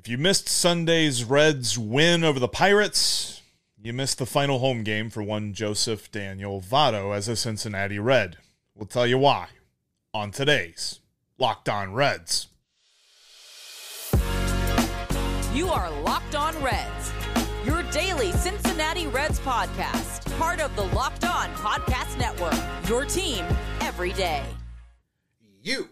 If you missed Sunday's Reds win over the Pirates, you missed the final home game for one Joseph Daniel Votto as a Cincinnati Red. We'll tell you why on today's Locked On Reds. You are Locked On Reds, your daily Cincinnati Reds podcast, part of the Locked On Podcast Network, your team every day. You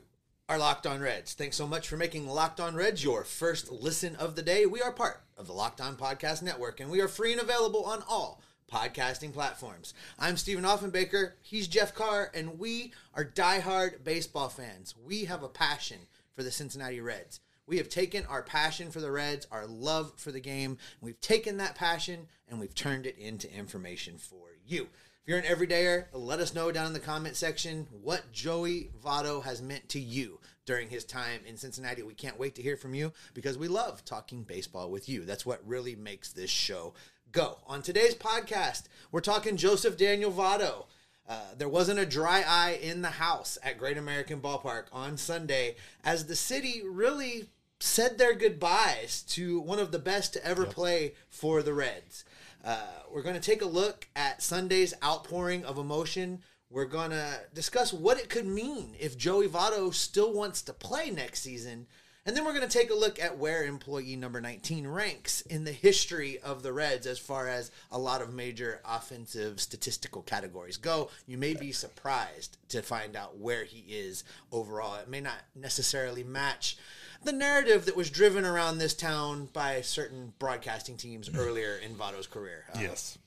are Locked On Reds. Thanks so much for making Locked On Reds your first listen of the day. We are part of the Locked On Podcast Network, and we are free and available on all podcasting platforms. I'm Stephen Offenbaker. He's Jeff Carr, and we are diehard baseball fans. We have a passion for the Cincinnati Reds. We have taken our passion for the Reds, our love for the game, we've taken that passion and we've turned it into information for you. You're an everydayer, let us know down in the comment section what Joey Votto has meant to you during his time in Cincinnati. We can't wait to hear from you because we love talking baseball with you. That's what really makes this show go. On today's podcast, we're talking Joseph Daniel Votto. Uh, there wasn't a dry eye in the house at Great American Ballpark on Sunday as the city really said their goodbyes to one of the best to ever play for the Reds. Uh, we're going to take a look at Sunday's outpouring of emotion. We're going to discuss what it could mean if Joey Votto still wants to play next season. And then we're going to take a look at where employee number 19 ranks in the history of the Reds as far as a lot of major offensive statistical categories go. You may be surprised to find out where he is overall. It may not necessarily match the narrative that was driven around this town by certain broadcasting teams earlier in Votto's career. Uh, Yes.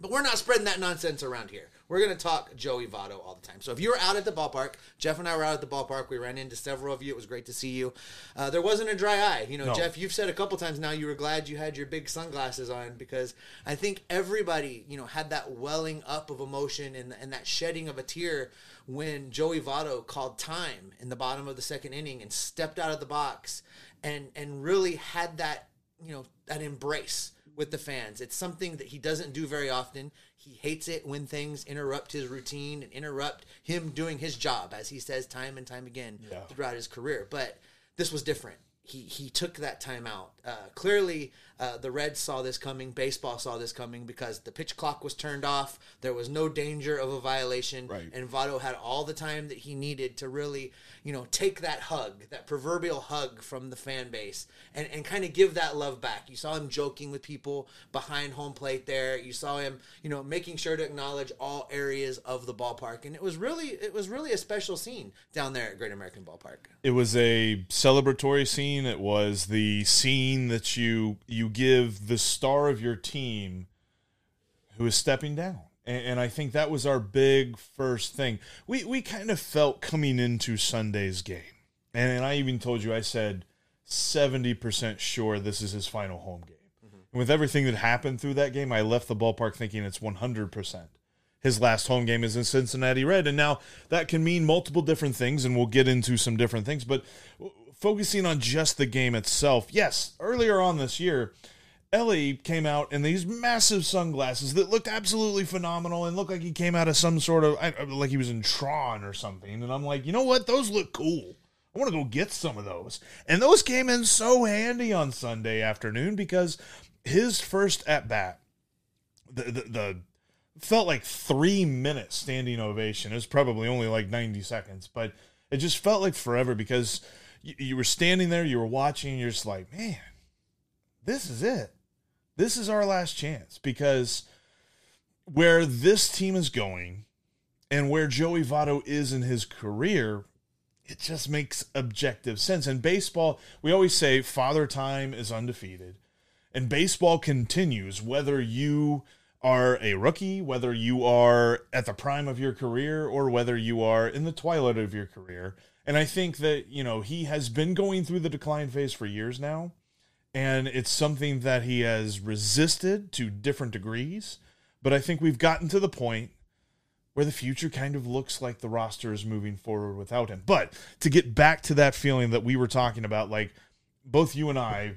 But we're not spreading that nonsense around here. We're going to talk Joey Votto all the time. So if you were out at the ballpark, Jeff and I were out at the ballpark. We ran into several of you. It was great to see you. Uh, there wasn't a dry eye. You know, No. Jeff, you've said a couple times now you were glad you had your big sunglasses on because I think everybody, you know, had that welling up of emotion and, and that shedding of a tear when Joey Votto called time in the bottom of the second inning and stepped out of the box and and really had that, you know, that embrace with the fans. It's something that he doesn't do very often. He hates it when things interrupt his routine and interrupt him doing his job, as he says time and time again Yeah. throughout his career. But this was different. He he took that time out. Uh, clearly, uh, the Reds saw this coming. Baseball saw this coming because the pitch clock was turned off. There was no danger of a violation, Right. and Votto had all the time that he needed to really, you know, take that hug, that proverbial hug from the fan base, and, and kind of give that love back. You saw him joking with people behind home plate there. You saw him, you know, making sure to acknowledge all areas of the ballpark, and it was really, it was really a special scene down there at Great American Ballpark. It was a celebratory scene. It was the scene that you you give the star of your team who is stepping down. And, and I think that was our big first thing. We we kind of felt coming into Sunday's game. And, and I even told you I said 70% sure this is his final home game. And with everything that happened through that game, I left the ballpark thinking it's 100% his last home game is in Cincinnati Red. And now that can mean multiple different things, and we'll get into some different things. But focusing on just the game itself, yes, earlier on this year, Elly came out in these massive sunglasses that looked absolutely phenomenal and looked like he came out of some sort of, I- uh, like he was in Tron or something. And I'm like, you know what? Those look cool. I want to go get some of those. And those came in so handy on Sunday afternoon because his first at bat, the, the, the felt like three minutes standing ovation. It was probably only like 90 seconds, but it just felt like forever because you, you were standing there, you were watching, you're just like, man, this is it. This is our last chance because where this team is going and where Joey Votto is in his career, it just makes objective sense. And baseball, we always say father time is undefeated, and baseball continues whether you are a rookie, whether you are at the prime of your career, or whether you are in the twilight of your career. And I think that, you know, he has been going through the decline phase for years now. And it's something that he has resisted to different degrees. But I think we've gotten to the point where the future kind of looks like the roster is moving forward without him. But to get back to that feeling that we were talking about, like both you and I,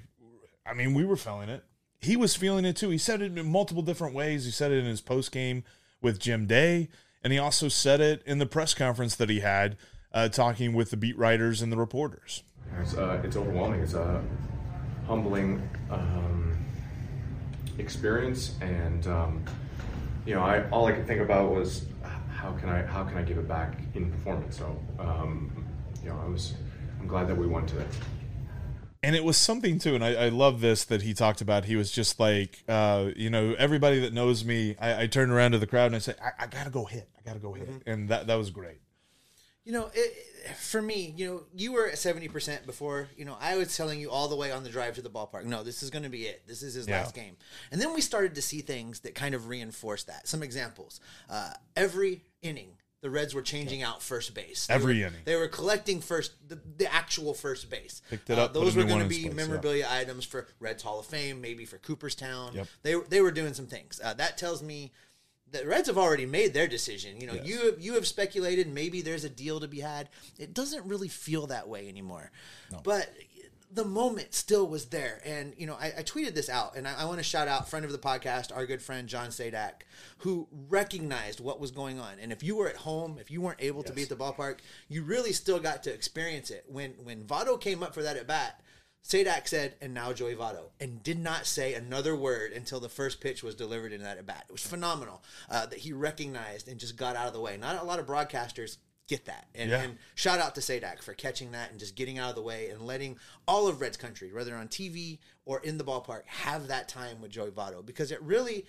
I mean, we were feeling it. He was feeling it too. He said it in multiple different ways. He said it in his post game with Jim Day, and he also said it in the press conference that he had uh, talking with the beat writers and the reporters. It's uh, it's overwhelming. It's a humbling um, experience, and um, you know, I all I could think about was how can I how can I give it back in performance. So um, you know, I was I'm glad that we won today. And it was something too, and I, I love this that he talked about. He was just like, uh, you know, everybody that knows me, I, I turn around to the crowd and I say, I, I gotta go hit, I gotta go hit, and that that was great. You know, it, for me, you know, you were at seventy percent before. You know, I was telling you all the way on the drive to the ballpark. No, this is going to be it. This is his Yeah. last game. And then we started to see things that kind of reinforced that. Some examples: uh, every inning, the Reds were changing out first base. They Every were- inning. they were collecting first the, the actual first base. Picked it up, put those were going to be place, yeah. memorabilia items for Reds Hall of Fame, maybe for Cooperstown. Yep. They they were doing some things. Uh, that tells me the Reds have already made their decision. You know, Yes. you have, you have speculated maybe there's a deal to be had. It doesn't really feel that way anymore. But the moment still was there. And, you know, I, I tweeted this out, and I, I want to shout out friend of the podcast, our good friend John Sadak, who recognized what was going on. And if you were at home, if you weren't able to be at the ballpark, you really still got to experience it. When when Votto came up for that at bat, Sadak said, and now Joey Votto, and did not say another word until the first pitch was delivered in that at bat. It was phenomenal uh, that he recognized and just got out of the way. Not a lot of broadcasters get that. And, Yeah. and shout out to Sadak for catching that and just getting out of the way and letting all of Reds country, whether on TV or in the ballpark, have that time with Joey Votto because it really.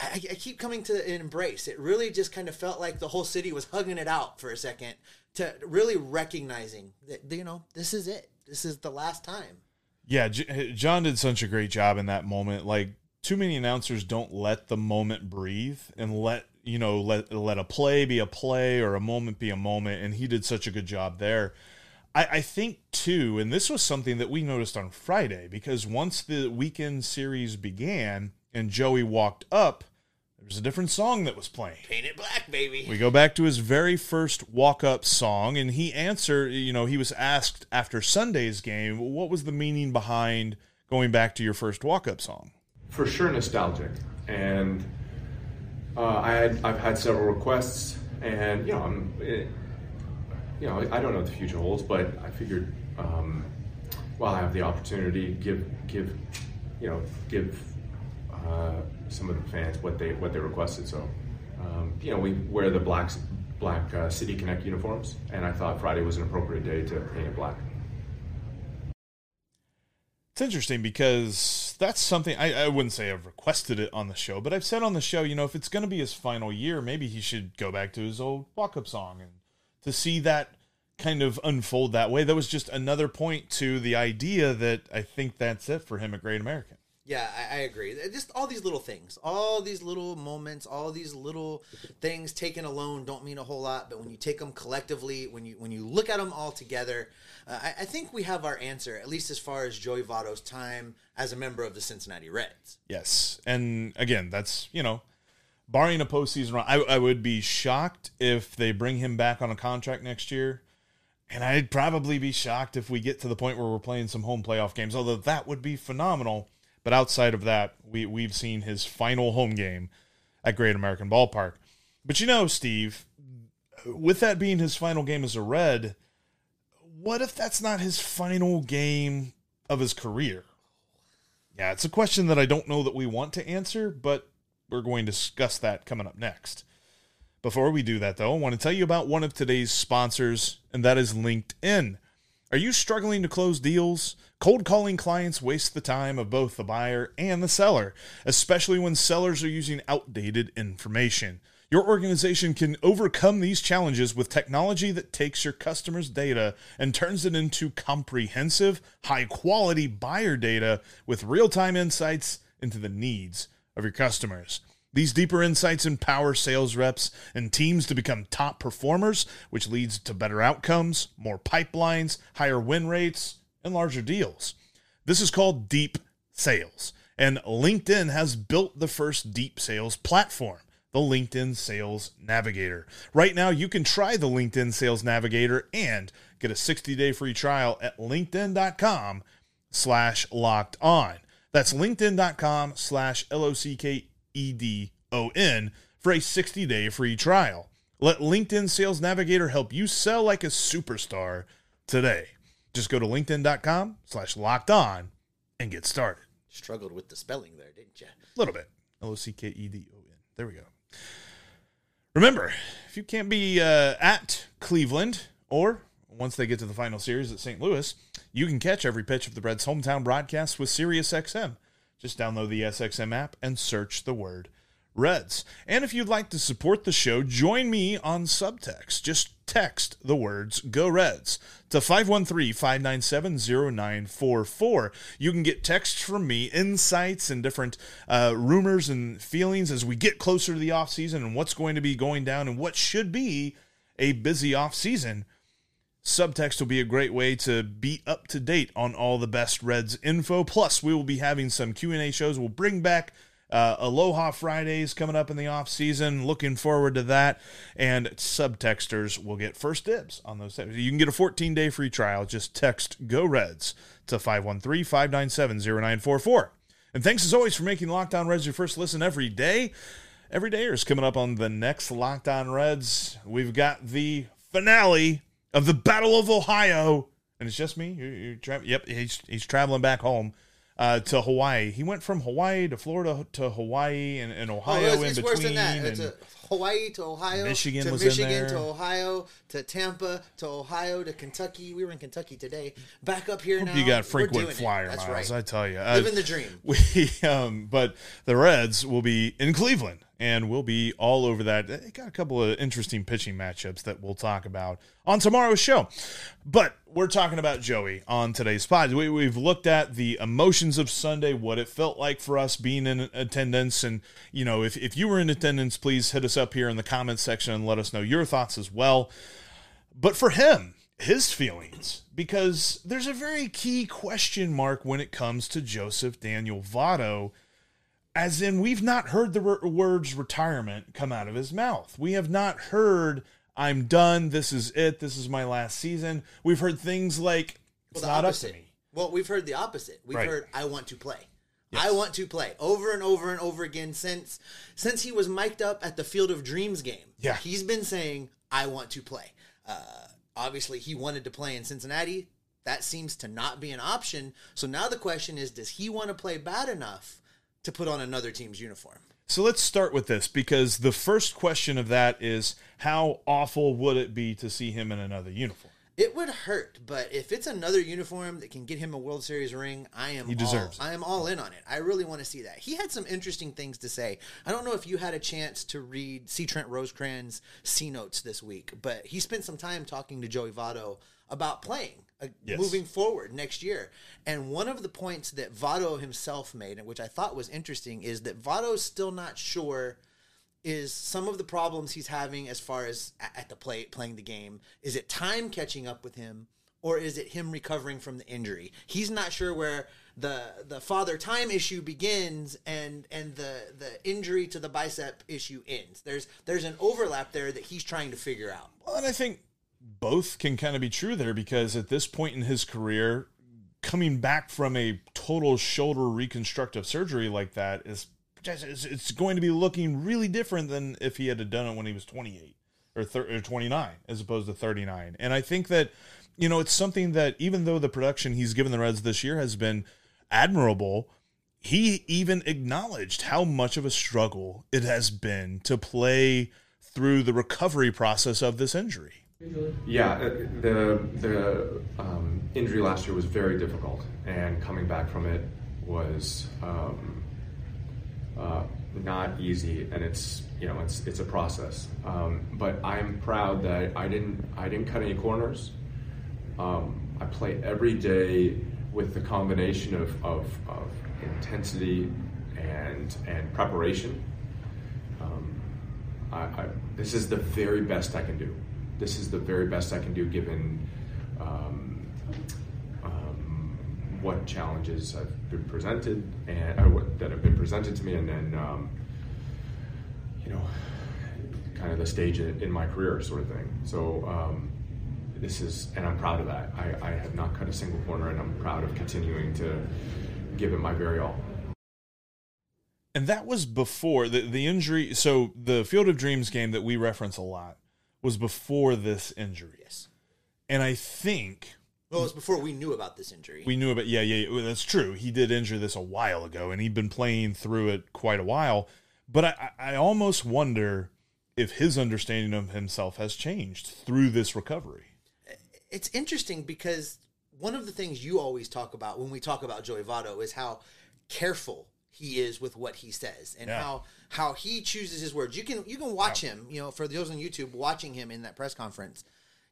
I, I keep coming to an embrace. It really just kind of felt like the whole city was hugging it out for a second to really recognizing that you know this is it. This is the last time. Yeah, J- John did such a great job in that moment. Like too many announcers don't let the moment breathe and let you know let let a play be a play or a moment be a moment, and he did such a good job there. I, I think too, and this was something that we noticed on Friday because once the weekend series began and Joey walked up, there was a different song that was playing. Paint it black, baby. We go back to his very first walk up song, and he answered, you know, he was asked after Sunday's game, what was the meaning behind going back to your first walk up song? for sure nostalgic and uh, I had I've had several requests and you know I'm it, you know I don't know what the future holds but I figured um, while I have the opportunity give give you know give uh, some of the fans what they what they requested so um, you know we wear the black black uh, City Connect uniforms and I thought Friday was an appropriate day to paint it black. It's interesting because that's something I, I wouldn't say I've requested it on the show, but I've said on the show, you know, if it's going to be his final year, maybe he should go back to his old walk up song. And to see that kind of unfold that way, that was just another point to the idea that I think that's it for him at Great American. Yeah, I, I agree. Just all these little things, all these little moments, all these little things taken alone don't mean a whole lot. But when you take them collectively, when you when you look at them all together, uh, I, I think we have our answer, at least as far as Joey Votto's time as a member of the Cincinnati Reds. Yes. And again, that's, you know, barring a postseason run, I, I would be shocked if they bring him back on a contract next year. And I'd probably be shocked if we get to the point where we're playing some home playoff games, although that would be phenomenal. But outside of that, we, we've seen his final home game at Great American Ballpark. But you know, Steve, with that being his final game as a Red, what if that's not his final game of his career? Yeah, it's a question that I don't know that we want to answer, but we're going to discuss that coming up next. Before we do that, though, I want to tell you about one of today's sponsors, and that is LinkedIn. Are you struggling to close deals? Cold calling clients waste the time of both the buyer and the seller, especially when sellers are using outdated information. Your organization can overcome these challenges with technology that takes your customers' data and turns it into comprehensive, high quality buyer data with real time insights into the needs of your customers. These deeper insights empower sales reps and teams to become top performers, which leads to better outcomes, more pipelines, higher win rates, and larger deals. This is called deep sales, and LinkedIn has built the first deep sales platform, the LinkedIn Sales Navigator. Right now, you can try the LinkedIn Sales Navigator and get a 60-day free trial at linkedin.com slash locked on. That's linkedin.com slash L-O-C-K E D O N for a 60 day free trial. Let LinkedIn Sales Navigator help you sell like a superstar today. Just go to linkedin.com slash locked on and get started. Struggled with the spelling there, didn't you? A little bit. L O C K E D O N. There we go. Remember, if you can't be uh, at Cleveland or once they get to the final series at St. Louis, you can catch every pitch of the Reds' hometown broadcast with SiriusXM. Just download the SXM app and search the word Reds. And if you'd like to support the show, join me on Subtext. Just text the words Go Reds to 513 597 0944. You can get texts from me, insights, and different uh, rumors and feelings as we get closer to the offseason and what's going to be going down and what should be a busy offseason. Subtext will be a great way to be up to date on all the best Reds info. Plus, we will be having some Q&A shows. We'll bring back uh, Aloha Fridays coming up in the off season. Looking forward to that. And subtexters will get first dibs on those. You can get a 14 day free trial. Just text Go Reds to 513 597 0944. And thanks as always for making Locked On Reds your first listen every day. Every day is coming up on the next Locked On Reds. We've got the finale of the Battle of Ohio. And it's just me. You're, you're tra- yep, he's, he's traveling back home uh, to Hawaii. He went from Hawaii to Florida to Hawaii and, and Ohio Oh, it's, in it's between. worse than that. It's and- a Hawaii to Ohio, Michigan to Michigan to Ohio to Tampa to Ohio to Kentucky. We were in Kentucky today. Back up here now. you got frequent flyer miles, right. I tell you. Uh, Living the dream. We, um, but the Reds will be in Cleveland, and we'll be all over that. They got a couple of interesting pitching matchups that we'll talk about on tomorrow's show. But we're talking about Joey on today's pod. We, we've looked at the emotions of Sunday, what it felt like for us being in attendance, and you know, if if you were in attendance, please hit us up here in the comments section and let us know your thoughts as well but for him, his feelings, because there's a very key question mark when it comes to Joseph Daniel Votto, as in we've not heard the r- words retirement come out of his mouth. We have not heard, I'm done, this is it, this is my last season. We've heard things like, it's Well, the not opposite. up to me. Well, we've heard the opposite. We've Right. heard I want to play. I want to play over and over and over again since since he was mic'd up at the Field of Dreams game. Yeah. he's been saying I want to play. Uh, obviously, he wanted to play in Cincinnati. That seems to not be an option. So now the question is, does he want to play bad enough to put on another team's uniform? So let's start with this because the first question of that is how awful would it be to see him in another uniform? It would hurt, but if it's another uniform that can get him a World Series ring, I am He deserves all, I am all in on it. I really want to see that. He had some interesting things to say. I don't know if you had a chance to read C. Trent Rosecrans' C notes this week, but he spent some time talking to Joey Votto about playing. Uh, Yes. Moving forward next year. And one of the points that Votto himself made, which I thought was interesting, is that Votto's still not sure is some of the problems he's having as far as at the plate playing the game. Is it time catching up with him, or is it him recovering from the injury? He's not sure where the the father time issue begins and and the the injury to the bicep issue ends. There's there's an overlap there that he's trying to figure out. Well, and I think both can kind of be true there because at this point in his career, coming back from a total shoulder reconstructive surgery like that is it's, going to be looking really different than if he had done it when he was 28 or, thir- or 29 as opposed to 39. And I think that, you know, it's something that even though the production he's given the Reds this year has been admirable, he even acknowledged how much of a struggle it has been to play through the recovery process of this injury. Yeah, uh, the the um, injury last year was very difficult, and coming back from it was um, uh, not easy, and it's you know it's it's a process. Um, but I'm proud that I didn't I didn't cut any corners. Um, I play every day with the combination of, of, of intensity and and preparation. Um, I, I, this is the very best I can do. This is the very best I can do given um, what challenges I've been presented and uh, what, that have been presented to me, and then um, you know, kind of the stage in, in my career, sort of thing. So um, this is, and I'm proud of that. I, I have not cut a single corner, and I'm proud of continuing to give it my very all. And that was before the, the injury. So the Field of Dreams game that we reference a lot was before this injury. Yes. And I think Well, it was before we knew about this injury. we knew about yeah, yeah, yeah, that's true. He did injure this a while ago, and he'd been playing through it quite a while. But I, I almost wonder if his understanding of himself has changed through this recovery. it's interesting because one of the things you always talk about when we talk about Joey Votto is how careful he is with what he says and Yeah. how how he chooses his words. You can you can watch him, you know, for those on YouTube watching him in that press conference.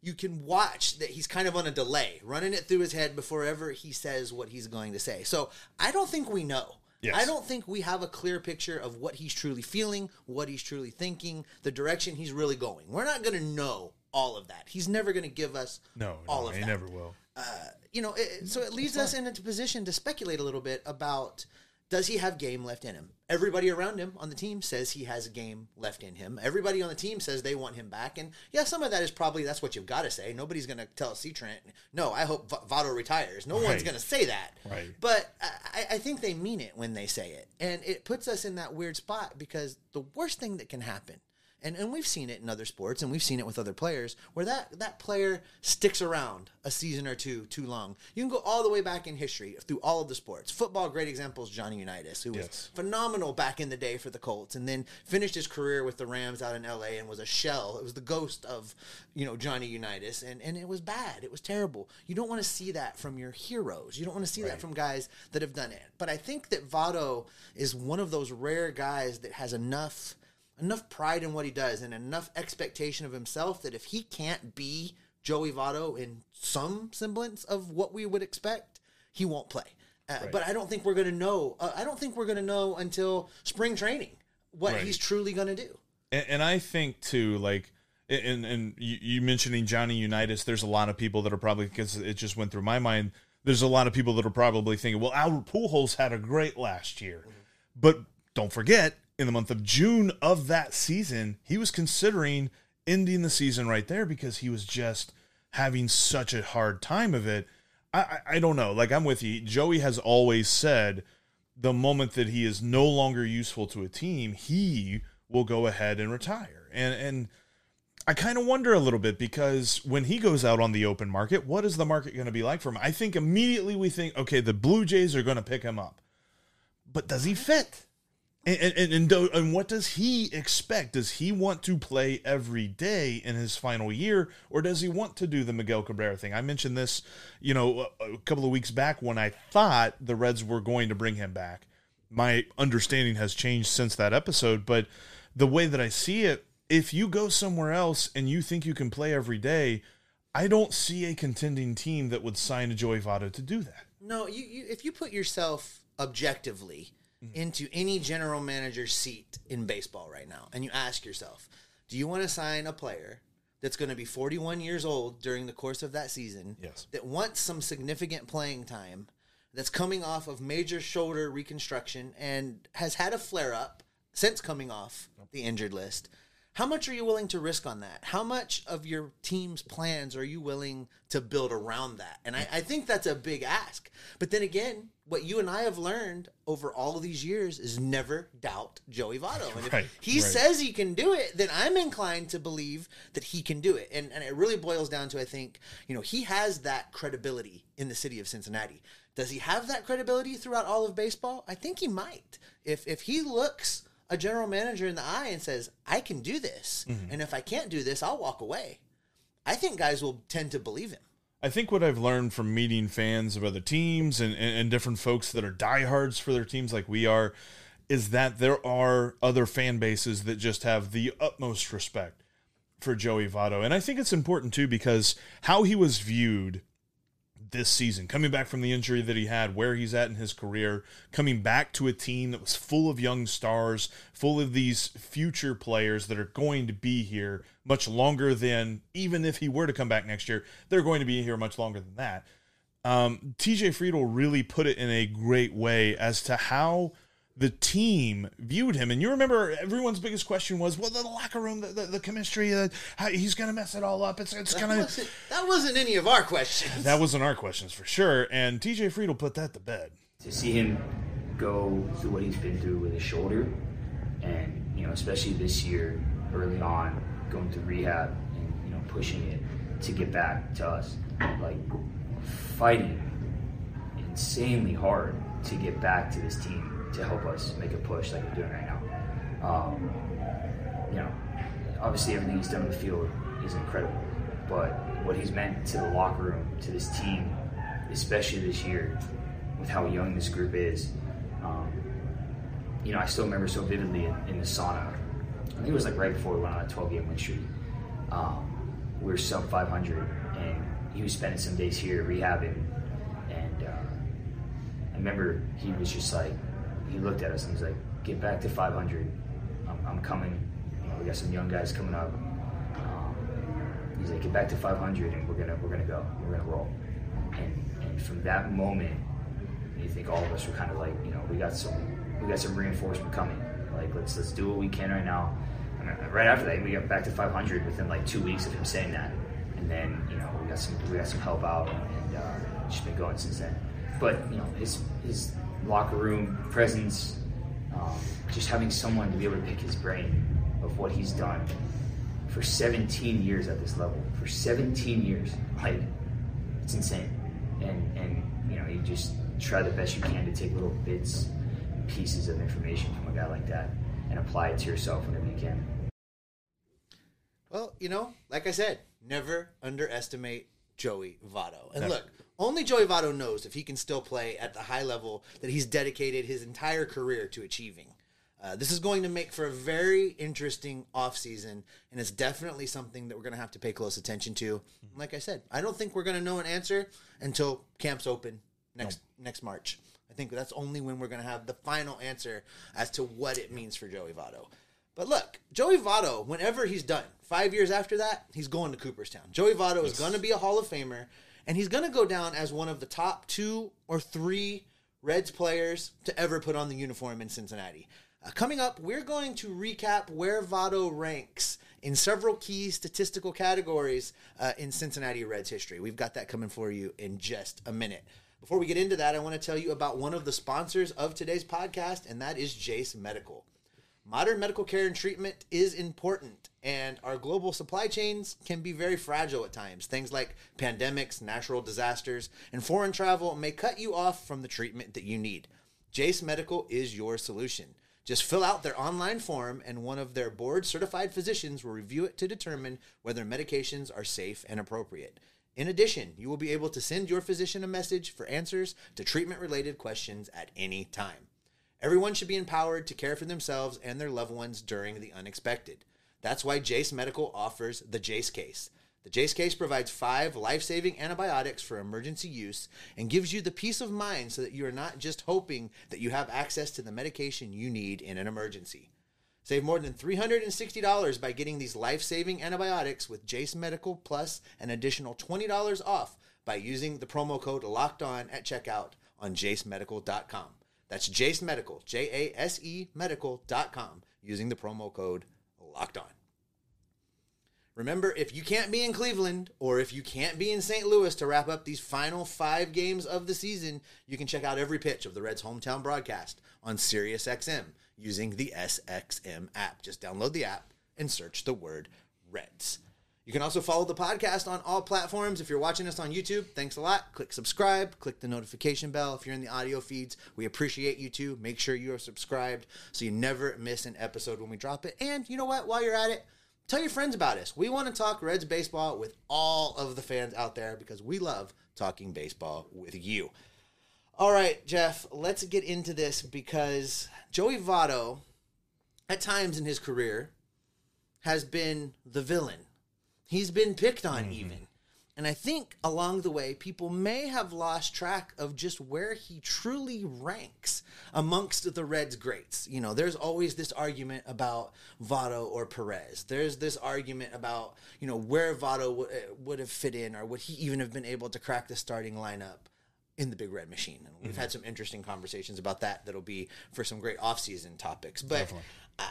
You can watch that he's kind of on a delay, running it through his head before ever he says what he's going to say. So I don't think we know. Yes. I don't think we have a clear picture of what he's truly feeling, what he's truly thinking, the direction he's really going. We're not going to know all of that. He's never going to give us No, all no, of he that never will. Uh, you know, it, so it leads us into a position to speculate a little bit about does he have game left in him? Everybody around him on the team says he has game left in him. Everybody on the team says they want him back, and yeah, some of that is probably that's what you've got to say. Nobody's going to tell C. Trent, no, I hope V- Votto retires. No one's going to say that, Right. But I, I think they mean it when they say it, and it puts us in that weird spot because the worst thing that can happen and and we've seen it in other sports and we've seen it with other players where that that player sticks around a season or two too long. You can go all the way back in history through all of the sports. Football, great example is Johnny Unitas, who was phenomenal back in the day for the Colts, and then finished his career with the Rams out in L.A. and was a shell. It was the ghost of you know Johnny Unitas, and and it was bad. It was terrible. You don't want to see that from your heroes. You don't want to see that from guys that have done it. But I think that Votto is one of those rare guys that has enough enough pride in what he does and enough expectation of himself that if he can't be Joey Votto in some semblance of what we would expect, he won't play. Uh, But I don't think we're going to know. Uh, I don't think we're going to know until spring training what Right. he's truly going to do. And, and I think too, like, and and you, you mentioning Johnny Unitas, there's a lot of people that are probably because it just went through my mind. There's a lot of people that are probably thinking, well, Albert Pujols had a great last year, but don't forget, in the month of June of that season, he was considering ending the season right there because he was just having such a hard time of it. I, I, I don't know. Like I'm with you. Joey has always said the moment that he is no longer useful to a team, he will go ahead and retire. And and I kind of wonder a little bit because when he goes out on the open market, what is the market going to be like for him? I think immediately we think, okay, the Blue Jays are going to pick him up, but does he fit? And and, and, and, what does he expect? Does he want to play every day in his final year, or does he want to do the Miguel Cabrera thing? I mentioned this, you know, a, a couple of weeks back when I thought the Reds were going to bring him back. My understanding has changed since that episode, but the way that I see it, if you go somewhere else and you think you can play every day, I don't see a contending team that would sign a Joey Votto to do that. No, you, you if you put yourself objectively Mm-hmm. into any general manager seat in baseball right now, and you ask yourself, do you want to sign a player that's going to be 41 years old during the course of that season? Yes. That wants some significant playing time, that's coming off of major shoulder reconstruction and has had a flare up since coming off the injured list. How much are you willing to risk on that? How much of your team's plans are you willing to build around that? And I, I think that's a big ask. But then again, what you and I have learned over all of these years is never doubt Joey Votto. And if Right, he right. says he can do it, then I'm inclined to believe that he can do it. And, and it really boils down to, I think, you know, he has that credibility in the city of Cincinnati. Does he have that credibility throughout all of baseball? I think he might. If if he looks a general manager in the eye and says, "I can do this," Mm-hmm. and if I can't do this, I'll walk away. I think guys will tend to believe him. I think what I've learned from meeting fans of other teams and, and, and different folks that are diehards for their teams like we are is that there are other fan bases that just have the utmost respect for Joey Votto. And I think it's important too because how he was viewed this season, coming back from the injury that he had, where he's at in his career, coming back to a team that was full of young stars, full of these future players that are going to be here much longer than even if he were to come back next year, they're going to be here much longer than that. Um, TJ Friedl really put it in a great way as to how the team viewed him. And you remember everyone's biggest question was, well, the locker room, the, the, the chemistry, uh, how, he's going to mess it all up. It's, it's That going to. that wasn't any of our questions. That wasn't our questions for sure. And TJ Friedl put that to bed. to see him go through what he's been through with his shoulder, and you know, especially this year, early on, going through rehab and you know, pushing it to get back to us. Like fighting insanely hard to get back to this team to help us make a push like we're doing right now. Um, you know, obviously everything he's done on the field is incredible, but what he's meant to the locker room, to this team, especially this year, with how young this group is. Um, you know, I still remember so vividly in, in, the sauna. I think it was like right before we went on a 12 game win streak. Um, we were sub 500, and he was spending some days here rehabbing. And uh, I remember he was just like, he looked at us and he's like, "Get back to 500. I'm, I'm coming. You know, we got some young guys coming up." Um, he's like, "Get back to 500, and we're gonna we're gonna go. We're gonna roll." And and from that moment, you think all of us were kind of like, you know, we got some we got some reinforcement coming. Like let's let's do what we can right now. And right after that, we got back to 500 within like two weeks of him saying that. And then you know we got some we got some help out and uh, just been going since then. But you know his his locker room presence, um, just having someone to be able to pick his brain of what he's done for 17 years at this level. For 17 years, like it's insane. And and you know you just try the best you can to take little bits pieces of information from a guy like that and apply it to yourself whenever you can. Well, you know, like I said, never underestimate Joey Votto. And never. look, only Joey Votto knows if he can still play at the high level that he's dedicated his entire career to achieving. Uh, this is going to make for a very interesting offseason, and it's definitely something that we're going to have to pay close attention to. Like I said, I don't think we're going to know an answer until camps open next no. next March. I think that's only when we're going to have the final answer as to what it means for Joey Votto. But look, Joey Votto, whenever he's done, five years after that, he's going to Cooperstown. Joey Votto is going to be a Hall of Famer, and he's going to go down as one of the top two or three Reds players to ever put on the uniform in Cincinnati. Uh, coming up, we're going to recap where Votto ranks in several key statistical categories uh, in Cincinnati Reds history. We've got that coming for you in just a minute. Before we get into that, I want to tell you about one of the sponsors of today's podcast, and that is Jase Medical. Modern medical care and treatment is important, and our global supply chains can be very fragile at times. Things like pandemics, natural disasters, and foreign travel may cut you off from the treatment that you need. Jase Medical is your solution. Just fill out their online form, and one of their board certified physicians will review it to determine whether medications are safe and appropriate. In addition, you will be able to send your physician a message for answers to treatment related questions at any time. Everyone should be empowered to care for themselves and their loved ones during the unexpected. That's why Jase Medical offers the Jase Case. The Jase Case provides five life saving antibiotics for emergency use and gives you the peace of mind so that you are not just hoping that you have access to the medication you need in an emergency. Save more than $360 by getting these life saving antibiotics with Jase Medical plus an additional $20 off by using the promo code locked on at checkout on jasemedical.com. That's Jase Medical, J A S E medical.com, using the promo code locked on. Remember, if you can't be in Cleveland or if you can't be in St. Louis to wrap up these final five games of the season, you can check out every pitch of the Reds' hometown broadcast on SiriusXM using the SXM app. Just download the app and search the word Reds. You can also follow the podcast on all platforms. If you're watching us on YouTube, thanks a lot. Click subscribe, click the notification bell. If you're in the audio feeds, we appreciate you too. Make sure you are subscribed so you never miss an episode when we drop it. And you know what? While you're at it, tell your friends about us. We want to talk Reds baseball with all of the fans out there because we love talking baseball with you. All right, Jeff, let's get into this because Joey Votto, at times in his career, has been the villain. He's been picked on, mm-hmm. even. And I think along the way, people may have lost track of just where he truly ranks amongst the Reds greats. You know, there's always this argument about Votto or Perez. There's this argument about, you know, where Votto w- eh, would have fit in or would he even have been able to crack the starting lineup in the Big Red Machine. And we've mm-hmm. had some interesting conversations about that that'll be for some great off-season topics. But Definitely.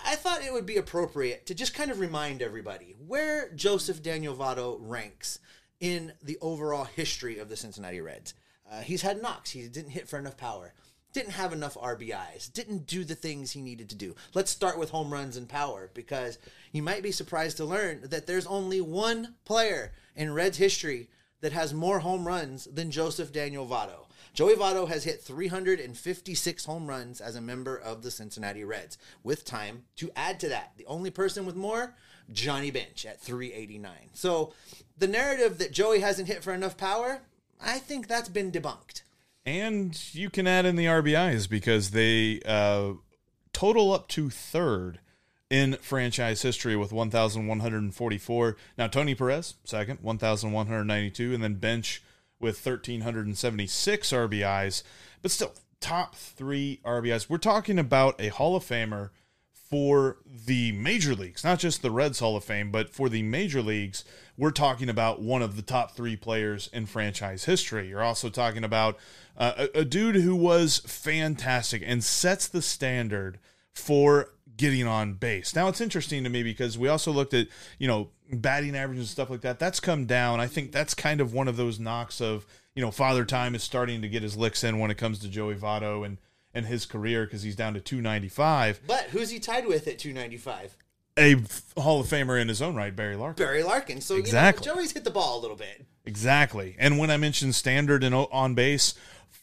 I thought it would be appropriate to just kind of remind everybody where Joseph Daniel Votto ranks in the overall history of the Cincinnati Reds. Uh, he's had knocks. He didn't hit for enough power. Didn't have enough RBIs. Didn't do the things he needed to do. Let's start with home runs and power because you might be surprised to learn that there's only one player in Reds history that has more home runs than Joseph Daniel Votto. Joey Votto has hit 356 home runs as a member of the Cincinnati Reds, with time to add to that. The only person with more, Johnny Bench at 389. So the narrative that Joey hasn't hit for enough power, I think that's been debunked. And you can add in the RBIs because they uh, total up to third in franchise history with 1,144. Now, Tony Perez, second, 1,192, and then Bench with 1,376 RBIs, but still top three RBIs. We're talking about a Hall of Famer for the major leagues, not just the Reds Hall of Fame, but for the major leagues, we're talking about one of the top three players in franchise history. You're also talking about uh, a, a dude who was fantastic and sets the standard for getting on base. Now it's interesting to me because we also looked at, you know, batting average and stuff like that. That's come down. I think that's kind of one of those knocks of, you know, Father Time is starting to get his licks in when it comes to Joey Votto and and his career because he's down to 295. But who's he tied with at 295? A Hall of Famer in his own right, Barry Larkin. Barry Larkin. So Exactly. you know, Joey's hit the ball a little bit. Exactly. And when I mentioned standard and on base,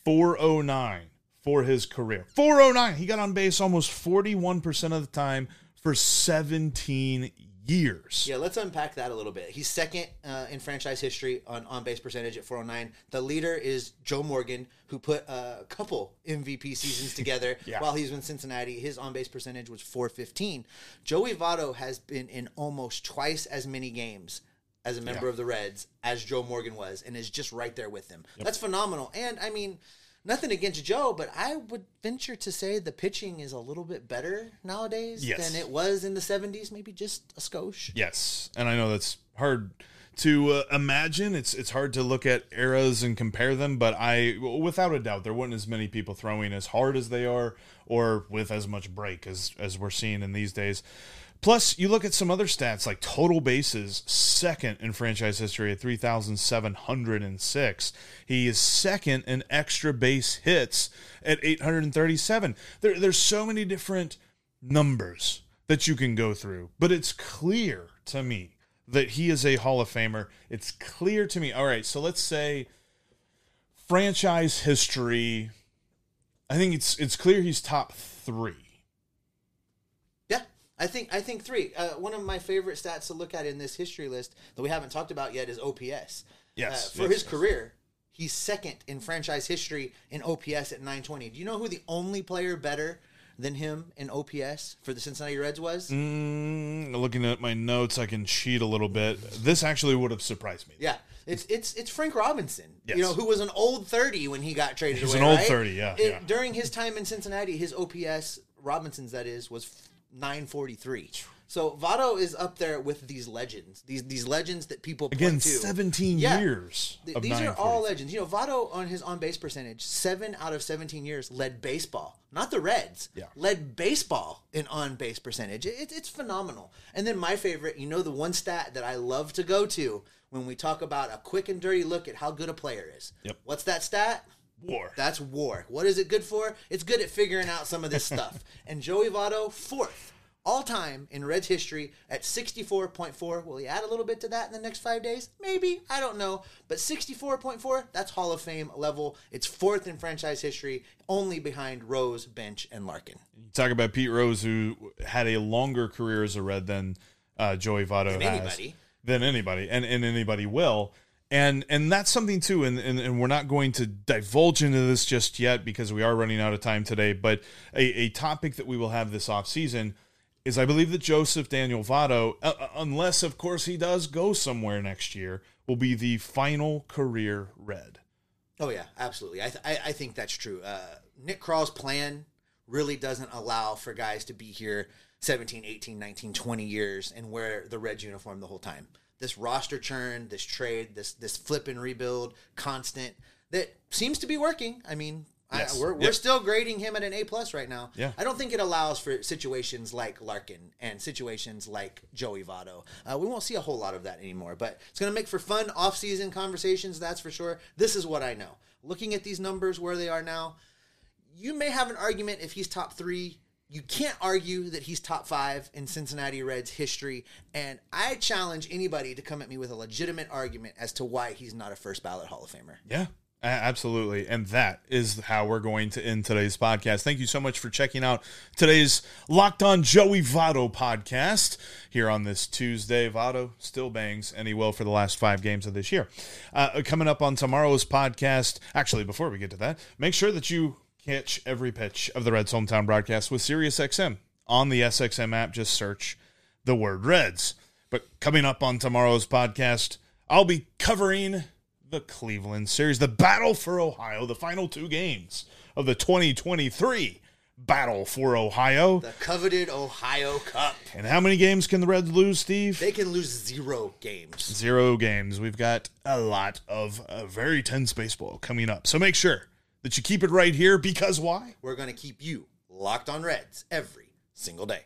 409 for his career. 409. He got on base almost 41% of the time for 17 years. Yeah, let's unpack that a little bit. He's second uh, in franchise history on on base percentage at 409. The leader is Joe Morgan, who put a couple MVP seasons together Yeah. while he's in Cincinnati. His on base percentage was 415. Joey Votto has been in almost twice as many games as a member Yeah. of the Reds as Joe Morgan was, and is just right there with him. That's phenomenal. And I mean. Nothing against Joe, but I would venture to say the pitching is a little bit better nowadays Yes. than it was in the 70s, maybe just a skosh. Yes, and I know that's hard to uh, imagine. It's it's hard to look at eras and compare them, but I, without a doubt, there weren't as many people throwing as hard as they are, or with as much break as as we're seeing in these days. Plus, you look at some other stats like total bases, second in franchise history at 3,706. He is second in extra base hits at 837. There, there's so many different numbers that you can go through, but it's clear to me that he is a Hall of Famer. It's clear to me. All right, so let's say franchise history. I think it's it's clear he's top three. I think I think three. Uh, one of my favorite stats to look at in this history list that we haven't talked about yet is OPS. Yes, Uh, for yes, his yes. career, he's second in franchise history in OPS at 920. Do you know who the only player better than him in OPS for the Cincinnati Reds was? Mm, looking at my notes, I can cheat a little bit. This actually would have surprised me. Yeah, it's it's it's Frank Robinson. Yes. You know who was an old thirty when he got traded. He was away, an old right? 30, yeah, It- yeah. During his time in Cincinnati, his OPS Robinson's that is was nine forty three. So Votto is up there with these legends. These these legends that people Again. 17 Yeah. years Th- These are all legends. You know, Votto on his on base percentage, seven out of seventeen years led baseball, not the Reds. Yeah. led baseball in on base percentage. It, it's phenomenal. And then my favorite, you know, the one stat that I love to go to when we talk about a quick and dirty look at how good a player is. Yep. What's that stat? War. That's war. What is it good for? It's good at figuring out some of this stuff. And Joey Votto, fourth all time in Reds history at 64.4. Will he add a little bit to that in the next five days? Maybe. I don't know. But 64.4, that's Hall of Fame level. It's fourth in franchise history, only behind Rose, Bench, and Larkin. You talk about Pete Rose, who had a longer career as a Red than uh, Joey Votto Than has. anybody. Than anybody, and, and anybody will. And and that's something too, and, and, and we're not going to divulge into this just yet because we are running out of time today. But a, a topic that we will have this off season is I believe that Joseph Daniel Votto, uh, uh, unless of course he does go somewhere next year, will be the final career Red. Oh yeah, absolutely. I th- I, I think that's true. Uh, Nick Krall's plan really doesn't allow for guys to be here 17, 18, 19, 20 years and wear the Reds uniform the whole time. This roster churn, this trade, this this flip and rebuild, constant that seems to be working. I mean, Yes. I, we're, we're still grading him at an A plus right now. Yeah. I don't think it allows for situations like Larkin and situations like Joey Votto. Uh, we won't see a whole lot of that anymore, but it's going to make for fun off-season conversations. That's for sure. This is what I know. Looking at these numbers where they are now, you may have an argument if he's top three you can't argue that he's top five in Cincinnati Reds history. And I challenge anybody to come at me with a legitimate argument as to why he's not a first ballot Hall of Famer. Yeah, absolutely. And that is how we're going to end today's podcast. Thank you so much for checking out today's Locked On Joey Votto podcast here on this Tuesday. Votto still bangs, and he will for the last five games of this year. Uh, coming up on tomorrow's podcast, actually, before we get to that, make sure that you catch every pitch of the Reds hometown broadcast with SiriusXM. On the SXM app, just search the word Reds. But coming up on tomorrow's podcast, I'll be covering the Cleveland series, the battle for Ohio, the final two games of the 2023 battle for Ohio. The coveted Ohio Cup. And how many games can the Reds lose, Steve? They can lose zero games. Zero games. We've got a lot of uh, very tense baseball coming up. So make sure that you keep it right here because why? We're going to keep you locked on Reds every single day.